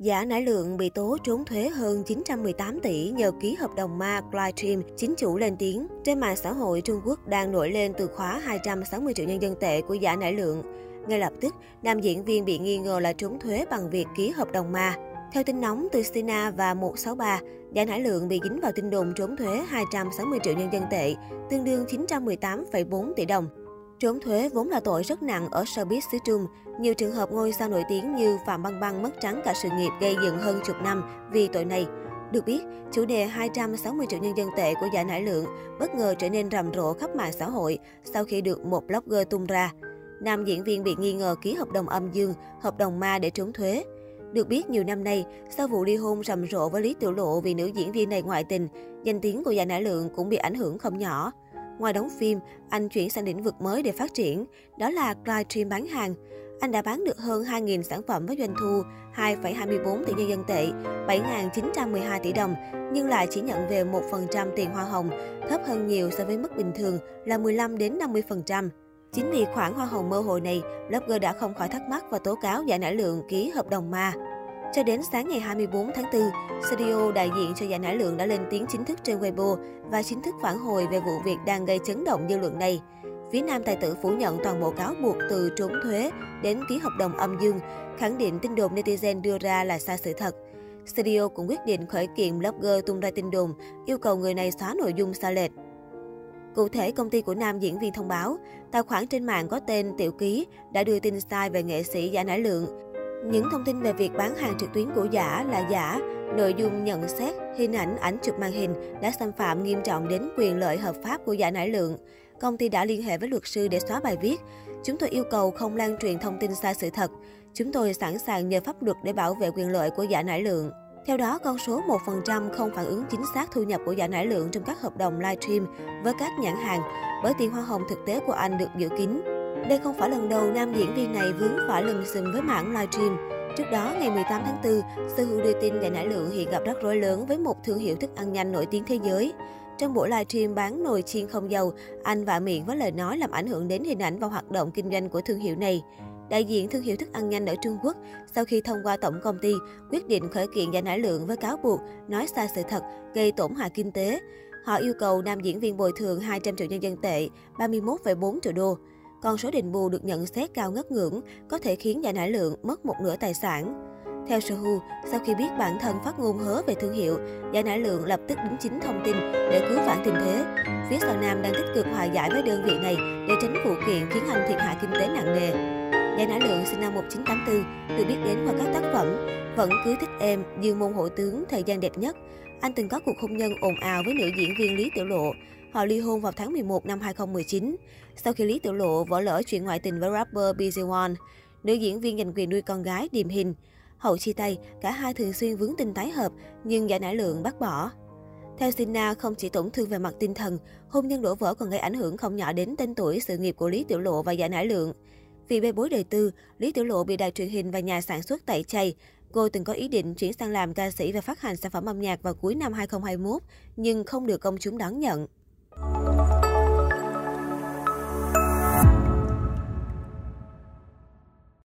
Giả Nải Lượng bị tố trốn thuế hơn 918 tỷ nhờ ký hợp đồng ma livestream, chính chủ lên tiếng. Trên mạng xã hội Trung Quốc đang nổi lên từ khóa 260 triệu nhân dân tệ của Giả Nải Lượng. Ngay lập tức, nam diễn viên bị nghi ngờ là trốn thuế bằng việc ký hợp đồng ma. Theo tin nóng từ Sina và 163, Giả Nải Lượng bị dính vào tin đồn trốn thuế 260 triệu nhân dân tệ, tương đương 918,4 tỷ đồng. Trốn thuế vốn là tội rất nặng ở showbiz xứ Trung. Nhiều trường hợp ngôi sao nổi tiếng như Phạm Băng Băng mất trắng cả sự nghiệp gây dựng hơn chục năm vì tội này. Được biết, chủ đề 260 triệu nhân dân tệ của giải nải lượng bất ngờ trở nên rầm rộ khắp mạng xã hội sau khi được một blogger tung ra. Nam diễn viên bị nghi ngờ ký hợp đồng âm dương, hợp đồng ma để trốn thuế. Được biết nhiều năm nay, sau vụ ly hôn rầm rộ với Lý Tiểu Lộ vì nữ diễn viên này ngoại tình, danh tiếng của giải nải lượng cũng bị ảnh hưởng không nhỏ. Ngoài đóng phim, anh chuyển sang lĩnh vực mới để phát triển, đó là livestream bán hàng. Anh đã bán được hơn 2.000 sản phẩm với doanh thu 2,24 tỷ nhân dân tệ, 7.912 tỷ đồng, nhưng lại chỉ nhận về 1% tiền hoa hồng, thấp hơn nhiều so với mức bình thường là 15 đến 50%. Chính vì khoản hoa hồng mơ hồ này, blogger đã không khỏi thắc mắc và tố cáo giải nải lượng ký hợp đồng ma. Cho đến sáng ngày 24 tháng 4, studio đại diện cho giải nải lượng đã lên tiếng chính thức trên Weibo và chính thức phản hồi về vụ việc đang gây chấn động dư luận này. Phía nam tài tử phủ nhận toàn bộ cáo buộc từ trốn thuế đến ký hợp đồng âm dương, khẳng định tin đồn netizen đưa ra là sai sự thật. Studio cũng quyết định khởi kiện blogger tung ra tin đồn, yêu cầu người này xóa nội dung sai lệch. Cụ thể, công ty của nam diễn viên thông báo, tài khoản trên mạng có tên Tiểu Ký đã đưa tin sai về nghệ sĩ Giả Nải Lượng, những thông tin về việc bán hàng trực tuyến của giả là giả, nội dung nhận xét, hình ảnh, ảnh chụp màn hình đã xâm phạm nghiêm trọng đến quyền lợi hợp pháp của giả nải lượng. Công ty đã liên hệ với luật sư để xóa bài viết. Chúng tôi yêu cầu không lan truyền thông tin sai sự thật. Chúng tôi sẵn sàng nhờ pháp luật để bảo vệ quyền lợi của giả nải lượng. Theo đó, con số 1% không phản ứng chính xác thu nhập của giả nải lượng trong các hợp đồng livestream với các nhãn hàng, bởi tiền hoa hồng thực tế của anh được giữ kín. Đây không phải lần đầu nam diễn viên này vướng phải lùm xùm với mảng livestream. Trước đó, ngày 18 tháng 4, Sư Hữu đưa tin Đại Nải Lượng hiện gặp rắc rối lớn với một thương hiệu thức ăn nhanh nổi tiếng thế giới. Trong buổi livestream bán nồi chiên không dầu, anh vạ miệng với lời nói làm ảnh hưởng đến hình ảnh và hoạt động kinh doanh của thương hiệu này. Đại diện thương hiệu thức ăn nhanh ở Trung Quốc, sau khi thông qua tổng công ty, quyết định khởi kiện Đại Nải Lượng với cáo buộc nói sai sự thật, gây tổn hại kinh tế. Họ yêu cầu nam diễn viên bồi thường 200 triệu nhân dân tệ, 31,4 triệu đô. Con số đền bù được nhận xét cao ngất ngưỡng, có thể khiến nhà nải lượng mất một nửa tài sản. Theo Sohu, sau khi biết bản thân phát ngôn hớ về thương hiệu, Giải Nải Lượng lập tức đính chính thông tin để cứu vãn tình thế. Phía Sao Nam đang tích cực hòa giải với đơn vị này để tránh vụ kiện khiến anh thiệt hại kinh tế nặng nề. Giải Nải Lượng sinh năm 1984, được biết đến qua các tác phẩm Vẫn cứ thích em, Dương môn hộ tướng, Thời gian đẹp nhất. Anh từng có cuộc hôn nhân ồn ào với nữ diễn viên Lý Tiểu Lộ. Họ ly hôn vào tháng 11 năm 2019. Sau khi Lý Tiểu Lộ vỡ lỡ chuyện ngoại tình với rapper BZ One, nữ diễn viên giành quyền nuôi con gái Điềm Hình. Hậu chia tay, cả hai thường xuyên vướng tin tái hợp, nhưng giả nải lượng bác bỏ. Theo Sina, không chỉ tổn thương về mặt tinh thần, hôn nhân đổ vỡ còn gây ảnh hưởng không nhỏ đến tên tuổi sự nghiệp của Lý Tiểu Lộ và giả nải lượng. Vì bê bối đời tư, Lý Tiểu Lộ bị đài truyền hình và nhà sản xuất tẩy chay. Cô từng có ý định chuyển sang làm ca sĩ và phát hành sản phẩm âm nhạc vào cuối năm 2021, nhưng không được công chúng đón nhận.